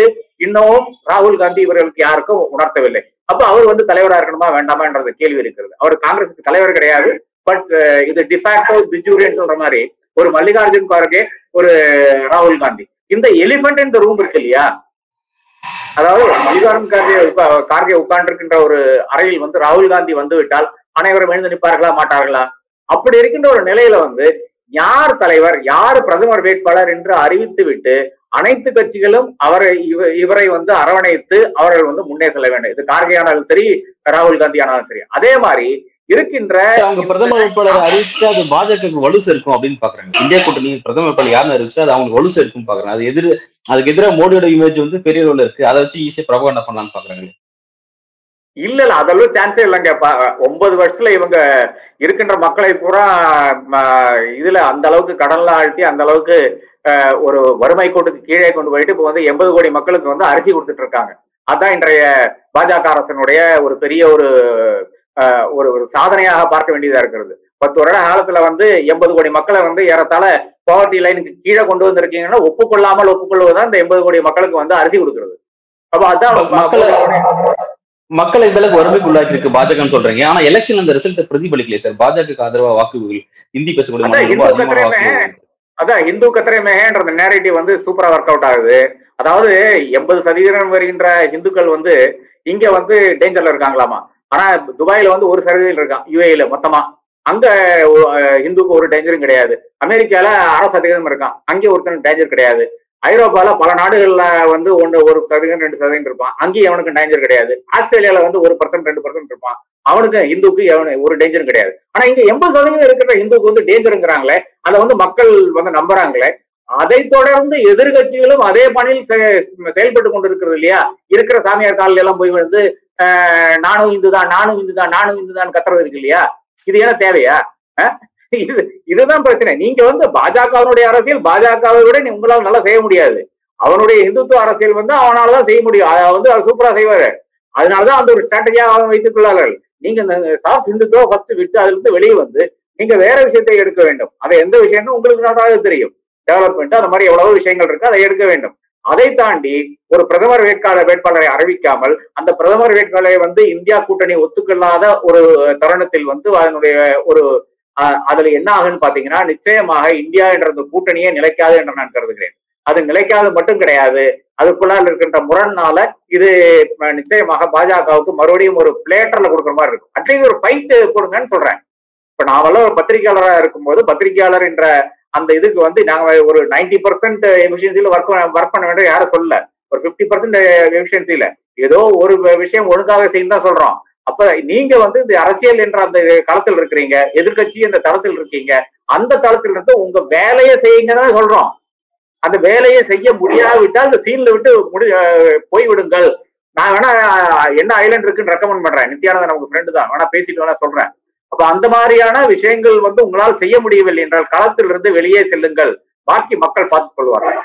இன்னமும் ராகுல் காந்தி இவர்களுக்கு யாருக்கும் உணர்த்தவில்லை. அப்ப அவர் வந்து தலைவரா இருக்கணுமா வேண்டாமான்றது கேள்வி இருக்கிறது. அவர் காங்கிரஸுக்கு தலைவர் கிடையாது பட் இது டிஃபாக்டோ திஜூரியன் சொல்ற மாதிரி ஒரு மல்லிகார்ஜுன் கார்கே ஒரு ராகுல் காந்தி. இந்த எலிபென்ட் இந்த ரூம் இருக்கு இல்லையா? அதாவது மல்லிகார்ஜுன் கார்கே உட்கா- கார்கே உட்கார்ந்திருக்கின்ற ஒரு அறையில் வந்து ராகுல் காந்தி வந்து விட்டால் அனைவரும் எழுந்து நிற்பார்களா மாட்டார்களா? அப்படி இருக்கின்ற ஒரு நிலையில வந்து யார் தலைவர் யார் பிரதமர் வேட்பாளர் என்று அறிவித்து விட்டு அனைத்து கட்சிகளும் அவரை இவரை வந்து அரவணைத்து அவர்கள் வந்து முன்னே செல்ல வேண்டும். இது கார்கே ஆனாலும் சரி ராகுல் காந்தி ஆனாலும் சரி. அதே மாதிரி இருக்கின்ற அவங்க பிரதமர் வேட்பாளர் அறிவிச்சு அது பாஜகவுக்கு வலு சேர்க்கும் அப்படின்னு பாக்குறாங்க. இந்தியா கூட்டணி பிரதமர் வேட்பாளர் யாருன்னு அறிவிச்சு அது அவங்களுக்கு வலு சேர்க்கும் பாக்குறாங்க. அது எதிர் அதுக்கு எதிராக மோடியோட இமேஜ் வந்து பெரிய அளவுல இருக்கு. அதை வச்சு ஈஸியா பிரபகண்டா பண்ணலாம்னு பாக்குறாங்க இல்ல இல்ல. அதெல்லாம் சான்ஸே இல்லைங்க. ஒன்பது வருஷத்துல இவங்க இருக்கின்ற மக்களை பூரா இதுல அந்த அளவுக்கு கடன்ல ஆழ்த்தி அந்த அளவுக்கு ஒரு வறுமை கோட்டுக்கு கீழே கொண்டு போயிட்டு இப்போ வந்து எண்பது கோடி மக்களுக்கு வந்து அரிசி கொடுத்துட்டு இருக்காங்க. அதான் இன்றைய பாஜக அரசனுடைய ஒரு பெரிய ஒரு ஒரு ஒரு சாதனையாக பார்க்க வேண்டியதா இருக்கிறது. பத்து வருட காலத்துல வந்து எண்பது கோடி மக்களை வந்து ஏறத்தாழ பாவர்ட்டி லைனுக்கு கீழே கொண்டு வந்திருக்கீங்கன்னா ஒப்புக்கொள்ளாமல் ஒப்புக்கொள்வதுதான் இந்த எண்பது கோடி மக்களுக்கு வந்து அரிசி கொடுக்கிறது. அப்ப அதான் மக்களை மக்களை இந்த அளவுக்கு வறுமைக்கு உள்ளாக்கி இருக்கு பாஜகன்னு சொல்றீங்க. ஆனா எலெக்ஷன் அந்த ரிசல்ட் பிரதிபலிக்கலையே சார். பாஜகவுக்கு ஆதரவா வாக்குகள் ஹிந்தி பேசக்கூடிய அதான் இந்து இந்து கத்திரமேன்ற நேரேட்டிவ் வந்து சூப்பரா ஒர்க் அவுட் ஆகுது. அதாவது எண்பது சதவீதம் வருகின்ற இந்துக்கள் வந்து இங்க வந்து டேஞ்சர்ல இருக்காங்களாமா? ஆனா துபாயில வந்து ஒரு சதவீதம் இருக்கான் யுஏல மொத்தமா. அங்க இந்துக்கு ஒரு டேஞ்சரும் கிடையாது. அமெரிக்கால அரசு சதவீதம் இருக்கான். அங்கே ஒருத்தன் டேஞ்சர் கிடையாது. ஐரோப்பால பல நாடுகள்ல வந்து ஒன்று ஒரு சதவீதம் ரெண்டு சதவீதம் இருப்பான். அங்கேயும் அவனுக்கு டேஞ்சர் கிடையாது. ஆஸ்திரேலியால வந்து ஒரு பர்சன்ட் ரெண்டு பர்சன்ட் இருப்பான். அவனுக்கு இந்துக்கு எவனு ஒரு டேஞ்சரும் கிடையாது. ஆனா இங்க எண்பது சதவீதம் இருக்கிற இந்துக்கு வந்து டேஞ்சருங்கிறாங்களே அதை வந்து மக்கள் வந்து நம்புறாங்களே அதை தொடர்ந்து எதிர்கட்சிகளும் அதே பணியில் செ- செயல்பட்டு கொண்டிருக்கிறது இல்லையா? இருக்கிற சாமியார் காலில் எல்லாம் போய் வந்து நானும் இந்து தான் நானும் இந்து தான் நானும் இந்து தான் கத்துறது இருக்கு இல்லையா? இது ஏன்னா தேவையா? இது இதுதான் பிரச்சனை. நீங்க வந்து பாஜகவினுடைய அரசியல் பாஜகவை விட நீ உங்களால் நல்லா செய்ய முடியாது. அவனுடைய இந்துத்துவ அரசியல் வந்து அவனாலதான் செய்ய முடியும். அதை வந்து அவர் சூப்பரா செய்வாரு. அதனாலதான் அந்த ஒரு ஸ்ட்ராட்டஜியா அவன் வைத்துக் கொள்ளார்கள். நீங்க இந்த சாஃப்ட் இந்துத்துவ ஃபர்ஸ்ட் விட்டு அதுல இருந்து வெளியே வந்து நீங்க வேற விஷயத்தை எடுக்க வேண்டும். அதை எந்த விஷயம்னு உங்களுக்கு நன்றாக தெரியும். டெவலப்மெண்ட் அந்த மாதிரி எவ்வளவு விஷயங்கள் இருக்கு. அதை எடுக்க வேண்டும். அதை தாண்டி ஒரு பிரதமர் வேட்பாளர் வேட்பாளரை அறிவிக்காமல் அந்த பிரதமர் வேட்பாளரை வந்து இந்தியா கூட்டணி ஒத்துக்கொள்ளாத ஒரு தருணத்தில் வந்து அதனுடைய ஒரு அதுல என்ன ஆகுன்னு பாத்தீங்கன்னா நிச்சயமாக இந்தியா என்ற அந்த கூட்டணியே நிலைக்காது என்று நான் கருதுகிறேன். அது நிலைக்காது மட்டும் கிடையாது. அதுக்குள்ளால் இருக்கின்ற முரண்னால இது நிச்சயமாக பாஜகவுக்கு மறுபடியும் ஒரு பிளேட்டர்ல கொடுக்குற மாதிரி இருக்கும். அட்லீஸ்ட் ஒரு ஃபைட் கொடுங்கன்னு சொல்றேன். இப்ப நாமெல்லாம் ஒரு பத்திரிகையாளராக இருக்கும்போது பத்திரிகையாளர் என்ற அந்த இதுக்கு வந்து நாங்க ஒரு நைன்டி பர்சன்ட் எஃபிஷியன்சில ஒர்க் ஒர்க் பண்ண வேண்டும் யாரும் சொல்லல. ஒரு பிப்டி பர்சன்ட் எஃபிஷியன்சில ஏதோ ஒரு விஷயம் ஒழுங்காக செய்யும் தான் சொல்றோம். அப்ப நீங்க வந்து இந்த அரசியல் என்ற அந்த களத்தில் இருக்கிறீங்க எதிர்க்கட்சி இந்த தளத்தில் இருக்கீங்க அந்த தளத்தில் இருந்து உங்க வேலையை செய்யுங்கன்னு சொல்றோம். அந்த வேலையை செய்ய முடியாவிட்டால் இந்த சீன்ல விட்டு முடி போய்விடுங்கள். நான் வேணா என்ன ஐலண்ட் இருக்குன்னு ரெக்கமெண்ட் பண்றேன். நித்யானந்தன் நமக்கு ஃப்ரெண்டு தான். வேணா பேசிட்டு வேணா சொல்றேன். அப்ப அந்த மாதிரியான விஷயங்கள் வந்து உங்களால் செய்ய முடியவில்லை என்றால் களத்திலிருந்து வெளியே செல்லுங்கள். பாக்கி மக்கள் பார்த்துக் கொள்வார்கள்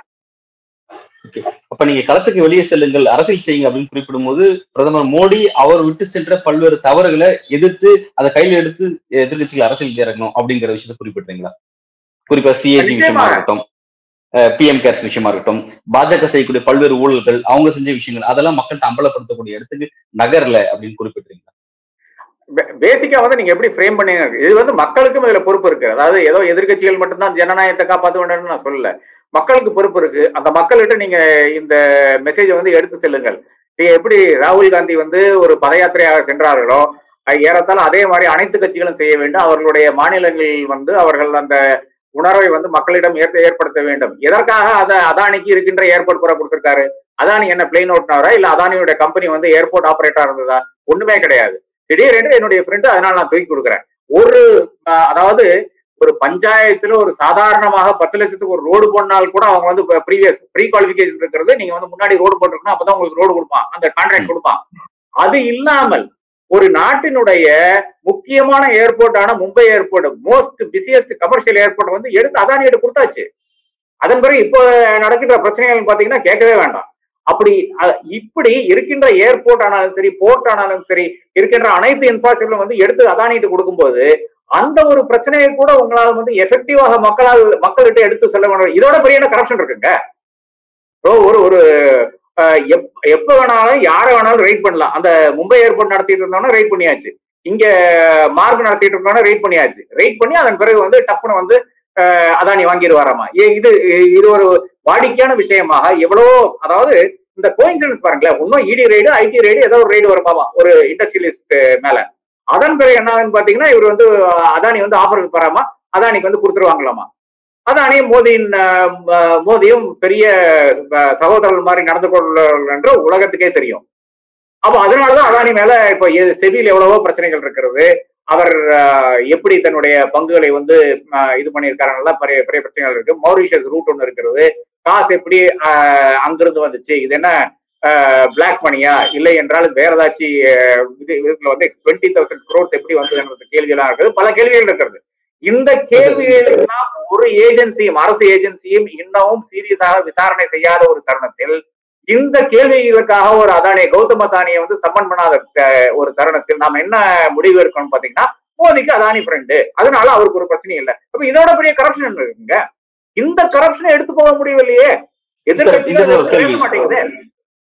அப்ப நீங்க களத்துக்கு வெளியே செல்லுங்கள் அரசியல் செய்யுங்க அப்படின்னு குறிப்பிடும் போது பிரதமர் மோடி அவர் விட்டு சென்ற பல்வேறு தவறுகளை எதிர்த்து அதை கையில எடுத்து எதிர்கட்சிகள் அரசியல் இறங்கணும் அப்படிங்கிற விஷயத்தை குறிப்பிட்டீங்களா குறிப்பா சிஏஜி விஷயமா. இருக்கட்டும் பிஎம் கேர்ஸ் விஷயமா இருக்கட்டும் பாஜக செய்யக்கூடிய பல்வேறு ஊழல்கள் அவங்க செஞ்ச விஷயங்கள் அதெல்லாம் மக்கள்கிட்ட அம்பலப்படுத்தக்கூடிய இடத்துக்கு நகர்ல அப்படின்னு குறிப்பிட்டீங்களா பேசிக்கா வந்து நீங்க எப்படி ஃப்ரேம் பண்ணீங்க? இது வந்து மக்களுக்கும் இதுல பொறுப்பு இருக்கு. அதாவது ஏதோ எதிர்க்கட்சிகள் மட்டும்தான் ஜனநாயகத்தை காப்பாற்ற வேண்டும்னு நான் சொல்லல. மக்களுக்கு பொறுப்பு இருக்கு. அந்த மக்கள்கிட்ட நீங்க இந்த மெசேஜை வந்து எடுத்து செல்லுங்கள். நீங்க எப்படி ராகுல் காந்தி வந்து ஒரு பதயாத்திரையாக சென்றார்களோ ஏறத்தால் அதே மாதிரி அனைத்து கட்சிகளும் செய்ய வேண்டும். அவர்களுடைய மாநிலங்களில் வந்து அவர்கள் அந்த உணர்வை வந்து மக்களிடம் ஏற்ற ஏற்படுத்த வேண்டும். எதற்காக அதை அதானிக்கு இருக்கின்ற ஏர்போர்ட் புற கொடுத்திருக்காரு? அதானி என்ன பிளைன் ஓட்டினாரா இல்ல அதானியோட கம்பெனி வந்து ஏர்போர்ட் ஆபரேட்டரா இருந்ததா? ஒண்ணுமே கிடையாது. திடீரென்று என்னுடைய ஃப்ரெண்டு அதனால நான் தூக்கி கொடுக்குறேன். ஒரு அதாவது ஒரு பஞ்சாயத்துல ஒரு சாதாரணமாக பத்து லட்சத்துக்கு ஒரு ரோடு போடனால் கூட அவங்க வந்து ப்ரீவியஸ் ப்ரீ குவாலிபிகேஷன் இருக்கிறது. நீங்க வந்து முன்னாடி ரோடு போட்டிருக்கணும் அப்பதான் உங்களுக்கு ரோடு கொடுப்பான். அந்த கான்ட்ராக்ட் கொடுப்பான். அது இல்லாமல் ஒரு நாட்டினுடைய முக்கியமான ஏர்போர்ட்டான Mumbai airport most busiest commercial airport வந்து எடுத்து அதானி எடுத்து கொடுத்தாச்சு. அதன் பிறகு இப்போ நடக்கின்ற பிரச்சனைகள் பாத்தீங்கன்னா கேட்கவே வேண்டாம். அப்படி இப்படி இருக்கின்ற ஏர்போர்ட் ஆனாலும் சரி போர்ட் ஆனாலும் சரி இருக்கின்ற அனைத்து இன்ஃப்ராஸ்ட்ரக்சரும் வந்து எடுத்து அதானிட்டு கொடுக்கும்போது அந்த ஒரு பிரச்சனையை கூட உங்களால் வந்து எஃபெக்டிவாக மக்களால் மக்கள்கிட்ட எடுத்து சொல்ல வேண்டும் இதோட பெரிய கரப்ஷன் இருக்குங்க? ஒரு ஒரு எப்- எப்ப வேணாலும் யார வேணாலும் ரைட் பண்ணலாம். அந்த மும்பை ஏர்போர்ட் நடத்திட்டு இருந்தோம்னா ரைட் பண்ணியாச்சு. இங்க மார்க் நடத்திட்டு இருந்தோம்னா ரைட் பண்ணியாச்சு. ரைட் பண்ணி அதன் பிறகு வந்து டப்புன்னு வந்து அதானி வாங்கிடுவாராமா? ஏ இது இது ஒரு வாடிக்கையான விஷயமாக எவ்வளவோ அதாவது இந்த கோயின்சிடன்ஸ் பாருங்களேன் இன்னும் இடி ரைடு ஐடி ரைடு ஏதோ ஒரு ரைடு வருமாமா? ஒரு இண்டஸ்ட்ரியலிஸ்ட் மேல. அதன் பிறகு என்ன பாத்தீங்கன்னா இவர் வந்து அதானி வந்து ஆஃபருக்கு வராமா அதானிக்கு வந்து கொடுத்துருவாங்களாமா? அதானி மோதியின் மோதியும் பெரிய சகோதரர்கள் மாதிரி நடந்து கொள்வார்கள் என்று உலகத்துக்கே தெரியும். அப்ப அதனாலதான் அதானி மேல இப்ப எ- எவ்வளவோ பிரச்சனைகள் இருக்கிறது. அவர் எப்படி தன்னுடைய பங்குகளை வந்து அஹ், இது பண்ணியிருக்காருலாம் பெரிய பெரிய பிரச்சனைகள் இருக்கு. மௌரிஷியஸ் ரூட் ஒன்று இருக்கிறது. காசு எப்படி அஹ், அங்கிருந்து வந்துச்சு? இது என்ன பிளாக் மணியா இல்லை என்றால் வேற ஏதாச்சும் இது இதுல வந்து டுவெண்ட்டி தௌசண்ட் குரோர்ஸ் எப்படி வந்ததுன்ற கேள்வியெல்லாம் இருக்குது. பல கேள்விகள் இருக்கிறது. இந்த கேள்விகளெல்லாம் ஒரு ஏஜென்சியும் அரசு ஏஜென்சியும் இன்னமும் சீரியஸாக விசாரணை செய்யாத ஒரு தருணத்தில் இந்த கேள்விகளுக்காக ஒரு அதானி கௌதம் அதானியை வந்து சம்மன் பண்ணாத ஒரு தருணத்தில் நாம் என்ன முடிவு எடுக்கணும்னு பாத்தீங்கன்னா மோதிக்கு அதானி ஃப்ரெண்டு அதனால அவருக்கு ஒரு பிரச்சனையும் இல்லை. அப்ப இதோட பெரிய கரப்ஷன் இருக்குங்க? இந்த கரப்ஷனை எடுத்து போக முடியவில்லையே. எதிர்கட்சிகள்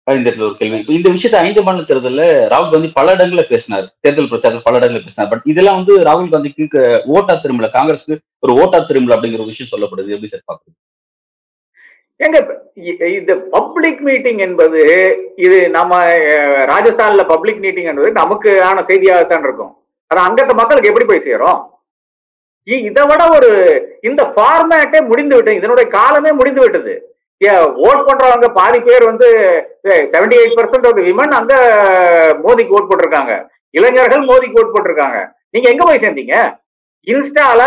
இந்த ஒரு கேள்வி. இந்த விஷயத்த ஐந்து மாநில தேர்தல்ல ராகுல் காந்தி பல இடங்கள்ல பேசினார். தேர்தல் பிரச்சாரத்தில் பல இடங்கள்ல பேசினார். பட் இதெல்லாம் வந்து ராகுல் காந்திக்கு ஓட்டா திரும்பல காங்கிரஸ்க்கு ஒரு ஓட்டா திரும்பல அப்படிங்கிற ஒரு விஷயம் சொல்லப்படுது. எப்படி சார் பாக்குறது எங்க இ- இந்த பப்ளிக் மீட்டிங் என்பது இது நம்ம ராஜஸ்தான்ல பப்ளிக் மீட்டிங் என்பது நமக்கு ஆன செய்தியாகத்தான் இருக்கும். அது அங்கத்த மக்களுக்கு எப்படி போய் சேரும்? இ- இதை விட ஒரு இந்த ஃபார்மேட்டே முடிந்து விட்டது இதனுடைய காலமே முடிந்து விட்டது. ஓட் பண்றவங்க பாதி பேர் வந்து seventy eight percent of women அங்க மோதிக்கு ஓட் போட்டிருக்காங்க. இளைஞர்கள் மோதிக்கு ஓட் போட்டிருக்காங்க. நீங்க எங்க போய் சேர்ந்தீங்க? இன்ஸ்டால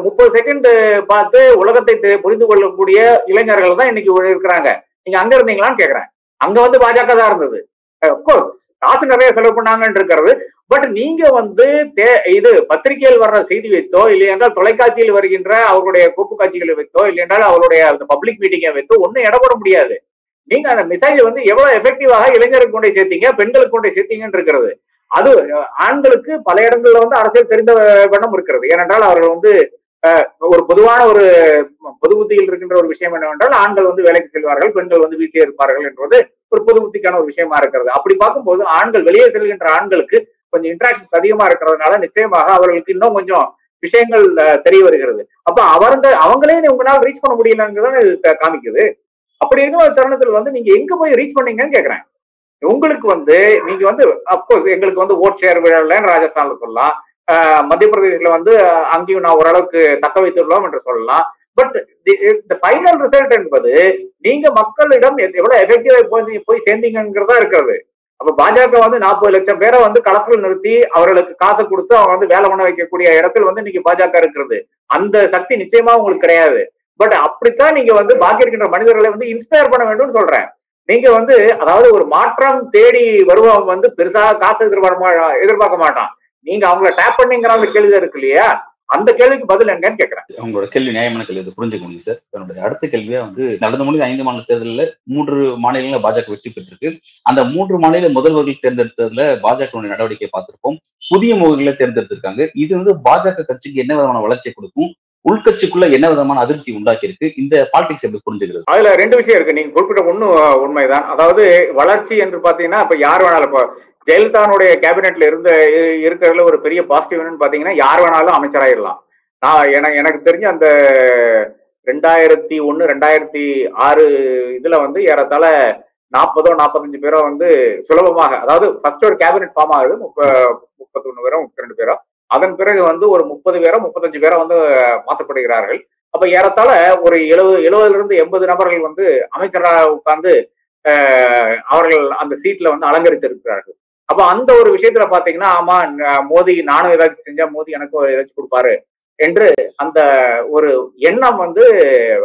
முப்பது செகண்ட் பார்த்து உலகத்தை தெ- புரிந்து கொள்ளக்கூடிய இளைஞர்கள் தான் இன்னைக்கு இருக்கிறாங்க. நீங்க அங்க இருந்தீங்களான்னு கேக்குறேன். அங்க வந்து பாஜக தான் இருந்தது. அப்கோர்ஸ் காசு நிறைய செலவு பண்ணாங்கன்னு இருக்கிறது. பட் நீங்க வந்து தே- இது பத்திரிகையில் வர்ற செய்தி வைத்தோ இல்லை என்றால் தொலைக்காட்சியில் வருகின்ற அவருடைய கோப்பு காட்சிகளை வைத்தோ இல்லை என்றால் அவருடைய அந்த பப்ளிக் மீட்டிங்கை வைத்தோ ஒன்றும் இடப்பட முடியாது. நீங்க அந்த மெசேஜ் வந்து எவ்வளவு எஃபெக்டிவாக இளைஞருக்கு கொண்டே சேர்த்தீங்க பெண்களுக்கு கொண்டே சேர்த்தீங்கன்னு இருக்கிறது. அது ஆண்களுக்கு பல இடங்கள்ல வந்து அரசியல் தெரிந்த வண்ணம் இருக்கிறது. ஏனென்றால் அவர்கள் வந்து ஒரு பொதுவான ஒரு பொது புத்தியில் இருக்கின்ற ஒரு விஷயம் என்னவென்றால் ஆண்கள் வந்து வேலைக்கு செல்வார்கள் பெண்கள் வந்து வீட்டிலே இருப்பார்கள் என்பது ஒரு பொது புத்திக்கான ஒரு விஷயமா இருக்கிறது. அப்படி பார்க்கும்போது ஆண்கள் வெளியே செல்கின்ற ஆண்களுக்கு கொஞ்சம் இன்ட்ராக்ஷன்ஸ் அதிகமா இருக்கிறதுனால நிச்சயமாக அவர்களுக்கு இன்னும் கொஞ்சம் விஷயங்கள் தெரிய வருகிறது. அப்ப அவங்க அவங்களே உங்களால் ரீச் பண்ண முடியலங்கிறத காமிக்குது. அப்படி இருக்கிற ஒரு தருணத்தில் வந்து நீங்க எங்க போய் ரீச் பண்ணீங்கன்னு கேக்குறேன். உங்களுக்கு வந்து நீங்க வந்து அப்கோர்ஸ் எங்களுக்கு வந்து ஓட் ஷேர் விழலன்னு ராஜஸ்தான்ல சொல்லலாம். மத்திய பிரதேசத்துல வந்து அங்கேயும் நான் ஓரளவுக்கு தக்க வைத்துள்ளோம் என்று சொல்லலாம். பட் இந்த ஃபைனல் ரிசல்ட் என்பது நீங்க மக்களிடம் எவ்வளவு எஃபெக்டிவா போய் போய் சேர்ந்தீங்கிறதா இருக்கிறது. அப்ப பாஜக வந்து நாற்பது லட்சம் பேரை வந்து களத்தில் நிறுத்தி அவர்களுக்கு காசை கொடுத்து அவங்க வந்து வேலை பண்ண வைக்கக்கூடிய இடத்துல வந்து இன்னைக்கு பாஜக இருக்கிறது. அந்த சக்தி நிச்சயமா உங்களுக்கு கிடையாது. பட் அப்படித்தான் நீங்க வந்து பாக்கி இருக்கின்ற மனிதர்களை வந்து இன்ஸ்பயர் பண்ண வேண்டும்னு சொல்றேன். நீங்க வந்து அதாவது ஒரு மாற்றம் தேடி வருவவங்க வந்து பெருசாக காசு எதிர்பார்க்க எதிர்பார்க்க மாட்டான். நீங்க அவங்கள டேப் பண்ணீங்கிற அந்த கேள்வி இருக்கு இல்லையா? அந்த கேள்விக்கு பதில் என்னன்னு கேட்கிறேன் உங்களோட கேள்வி நியாயமான கேள்வி இது புரிஞ்சுக்க முடியும் சார். என்னுடைய அடுத்த கேள்வியா வந்து நடந்து முடிந்த ஐந்து மாநில தேர்தலில் மூன்று மாநிலங்களில் பாஜக வெற்றி பெற்றிருக்கு. அந்த மூன்று மாநில முதல்வர்கள் தேர்ந்தெடுத்ததுல பாஜக நடவடிக்கை பார்த்திருப்போம். புதிய முகங்களை தேர்ந்தெடுத்திருக்காங்க. இது வந்து பாஜக கட்சிக்கு என்ன விதமான வளர்ச்சியை கொடுக்கும்? உள்கட்சிக்குள்ள என்ன விதமான அதிருப்தி உண்டாக்கி இருக்கு இந்த பாலிடிக்ஸ் எப்படி புரிஞ்சுக்கிறது? அதுல ரெண்டு விஷயம் இருக்கு. நீங்க குறிப்பிட்ட ஒண்ணு உண்மைதான். அதாவது வளர்ச்சி என்று பாத்தீங்கன்னா இப்ப யார் வேணாலும் இப்போ ஜெயலலிதானுடைய கேபினெட்ல இருந்த இருக்கிறதுல ஒரு பெரிய பாசிட்டிவ் பாத்தீங்கன்னா யார் வேணாலும் அமைச்சராயிடலாம் நான் எனக்கு எனக்கு தெரிஞ்ச அந்த ரெண்டாயிரத்தி ஒண்ணு ரெண்டாயிரத்தி ஆறு இதுல வந்து ஏறத்தாழ நாற்பதோ நாற்பத்தஞ்சு பேரோ வந்து சுலபமாக அதாவது ஃபர்ஸ்ட் ஒரு கேபினெட் ஃபார்ம் ஆகுது. முப்ப முப்பத்தொன்னு பேரோ முப்பத்தி ரெண்டு பேரோ. அதன் பிறகு வந்து ஒரு முப்பது பேரோ முப்பத்தஞ்சு பேரோ வந்து மாற்றப்படுகிறார்கள். அப்ப ஏறத்தாழ ஒரு எழுபது எழுபதுல இருந்து எண்பது நபர்கள் வந்து அமைச்சராக உட்கார்ந்து அவர்கள் அந்த சீட்ல வந்து அலங்கரித்து இருக்கிறார்கள் அப்ப அந்த ஒரு விஷயத்துல பாத்தீங்கன்னா ஆமா மோதி மோடி நானும் ஏதாச்சும் செஞ்சா மோடி எனக்கும் ஏதாச்சும் கொடுப்பாரு என்று அந்த ஒரு எண்ணம் வந்து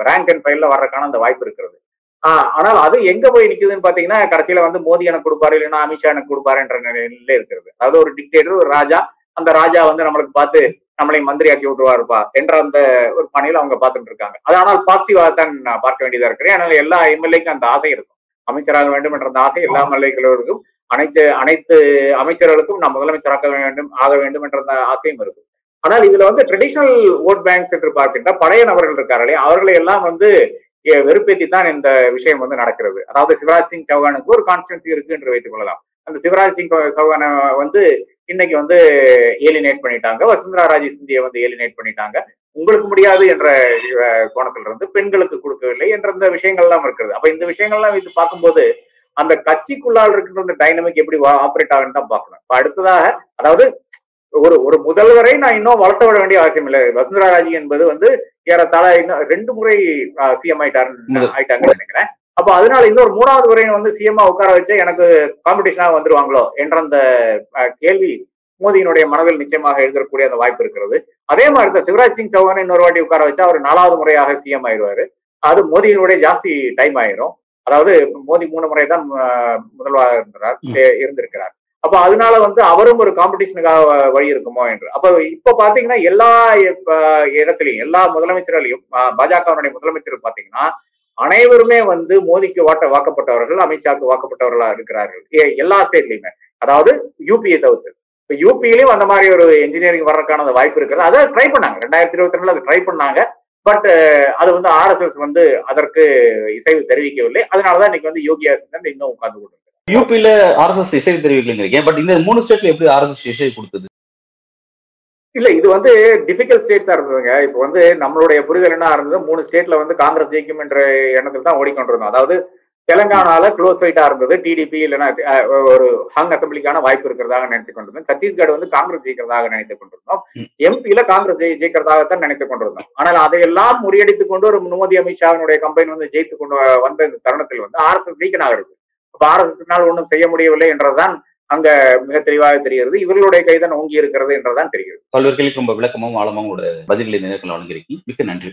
ரேங்க் அண்ட் ஃபைல்ல வர்றதுக்கான அந்த வாய்ப்பு இருக்கிறது. ஆஹ் ஆனால் அது எங்க போய் நிக்குதுன்னு பாத்தீங்கன்னா கடைசியில வந்து மோடி எனக்கு கொடுப்பாரு இல்லைன்னா அமித்ஷா எனக்கு கொடுப்பாருன்ற நிலையில இருக்கிறது. அதாவது ஒரு டிக்டேட்டர் ஒரு ராஜா அந்த ராஜா வந்து நம்மளுக்கு பார்த்து நம்மளை மந்திரி ஆக்கி விட்டுருவாருப்பா என்ற அந்த ஒரு பணியில அவங்க பார்த்துட்டு இருக்காங்க. அது ஆனால் பாசிட்டிவாக தான் நான் பார்க்க வேண்டியதா இருக்கிறேன் அதனால எல்லா எம்எல்ஏக்கும் அந்த ஆசை இருக்கும். அமைச்சராக வேண்டும் என்ற அந்த ஆசை எல்லா எம்எல்ஏக்களுக்கும் அனைத்து அனைத்து அமைச்சர்களுக்கும் நான் முதலமைச்சராக்க வேண்டும் ஆக வேண்டும் என்ற அந்த ஆசையும் இருக்கும். ஆனால் இதுல வந்து ட்ரெடிஷனல் ஓட் பேங்க்ஸ் என்று பார்க்கின்ற பழைய நபர்கள் இருக்கார்களே அவர்களை எல்லாம் வந்து எ- வெறுப்பேத்தி தான் இந்த விஷயம் வந்து நடக்கிறது. அதாவது சிவராஜ் சிங் சௌகானுக்கு ஒரு கான்ஸ்டன்சி இருக்கு என்று வைத்துக் கொள்ளலாம். அந்த சிவராஜ் சிங் சௌகானை வந்து இன்னைக்கு வந்து ஏலினேட் பண்ணிட்டாங்க. வசுந்தரா ராஜே சிந்தியை வந்து ஏலினேட் பண்ணிட்டாங்க. உங்களுக்கு முடியாது என்ற கோணத்துல இருந்து பெண்களுக்கு கொடுக்கவில்லை என்ற இந்த விஷயங்கள்லாம் இருக்கிறது. அப்ப இந்த விஷயங்கள்லாம் வைத்து பார்க்கும்போது அந்த கட்சிக்குள்ளால் இருக்கின்ற அந்த டைனமிக் எப்படி ஆப்ரேட் ஆகுன்னு தான் பார்க்கணும். இப்ப அடுத்ததாக அதாவது ஒரு ஒரு முதல்வரை நான் இன்னும் வளர்த்த விட வேண்டிய அவசியம் இல்லை. வசுந்தரா ராஜி என்பது வந்து ஏறத்தாழ இன்னும் ரெண்டு முறை சிஎம் ஆயிட்டாருன்னு. ஆயிட்டாங்கன்னு நினைக்கிறேன். அப்ப அதனால இன்னொரு மூணாவது முறை வந்து சிஎம் உட்கார வச்சு எனக்கு காம்படிஷனாக வந்துருவாங்களோ என்ற அந்த கேள்வி மோடியினுடைய மனதில் நிச்சயமாக எழுதக்கூடிய அந்த வாய்ப்பு இருக்கிறது. அதே மாதிரி தான் சிவராஜ் சிங் சௌஹான் இன்னொரு வாட்டி உட்கார வச்சா அவர் நாலாவது முறையாக சிஎம் ஆயிடுவாரு. அது மோடியினுடைய ஜாஸ்தி டைம் ஆயிரும். அதாவது மோடி மூணு முறை தான் முதல்வராக இருந்தார் இருந்திருக்கிறார். அப்ப அதனால வந்து அவரும் ஒரு காம்படிஷனுக்காக வழி இருக்குமோ என்று. அப்ப இப்ப பாத்தீங்கன்னா எல்லா இடத்துலயும் எல்லா முதலமைச்சர்களையும் பாஜகவினுடைய முதலமைச்சர் பாத்தீங்கன்னா அனைவருமே வந்து மோடிக்கு வாட்ட வாக்கப்பட்டவர்கள் அமித்ஷாக்கு வாக்கப்பட்டவர்களா இருக்கிறார்கள். எல்லா ஸ்டேட்லயுமே. அதாவது யூபியை தவிர்த்து. இப்ப யூபியிலையும் அந்த மாதிரி ஒரு இன்ஜினியரிங் வர்றதுக்கான அந்த வாய்ப்பு இருக்கிறது அதை ட்ரை பண்ணாங்க. ரெண்டாயிரத்தி இருபத்தி ரெண்டுல அதை ட்ரை பண்ணாங்க. பட் அது வந்து ஆர்எஸ்எஸ் வந்து அதற்கு இசைவு தெரிவிக்கவில்லை. அதனாலதான் இன்னைக்கு வந்து யோகி ஆதித்யநாத் இன்னும் உட்கார்ந்து கொண்டு யூபியில ஆர்எஸ்எஸ் இசை தெரிவிக்கலைங்கிறீங்க. பட் இந்த மூணு ஸ்டேட்ல எப்படி ஆர்எஸ்எஸ் இசை கொடுத்தது? இல்ல இது வந்து டிஃபிகல்ட் ஸ்டேட்ஸா இருந்ததுங்க. இப்போ வந்து நம்மளுடைய புரிதல் என்ன இருந்தது மூணு ஸ்டேட்ல வந்து காங்கிரஸ் ஜெயிக்கும் என்ற எண்ணத்தில் தான் ஓடிக்கொண்டிருந்தோம் அதாவது தெலங்கானால க்ளோஸ் ஃபைட்டா இருந்தது. டிடிபி இல்லைன்னா ஒரு ஹங் அசம்பிளிக்கான வாய்ப்பு இருக்கிறதாக நினைத்துக் கொண்டிருந்தோம். சத்தீஸ்கர் வந்து காங்கிரஸ் ஜெயிக்கிறதாக நினைத்துக் கொண்டிருந்தோம். எம்பியில காங்கிரஸ் ஜெயி ஜெயிக்கிறதாகத்தான் நினைத்துக் கொண்டிருந்தோம். ஆனால் அதையெல்லாம் முறியடித்துக் கொண்டு ஒரு மோடி அமித்ஷாவினுடைய கம்பெனி வந்து ஜெயித்து கொண்டு வந்த இந்த தருணத்தில் வந்து ஆர்எஸ்எஸ் வீக்கனாக இருக்கு. அப்ப ஆர்எஸ்எஸ்னால் ஒன்றும் செய்ய முடியவில்லை என்றதுதான் அங்க மிக தெளிவாக தெரிகிறது. இவர்களுடைய கைதான் ஓங்கி இருக்கிறது என்றுதான் தெரிகிறது. பல்வேறு கேள்விக்கு ரொம்ப விளக்கமும் ஆழமும் உங்களோட பதில்களை நேரத்தில் வழங்கியிருக்கீங்க மிக்க நன்றி.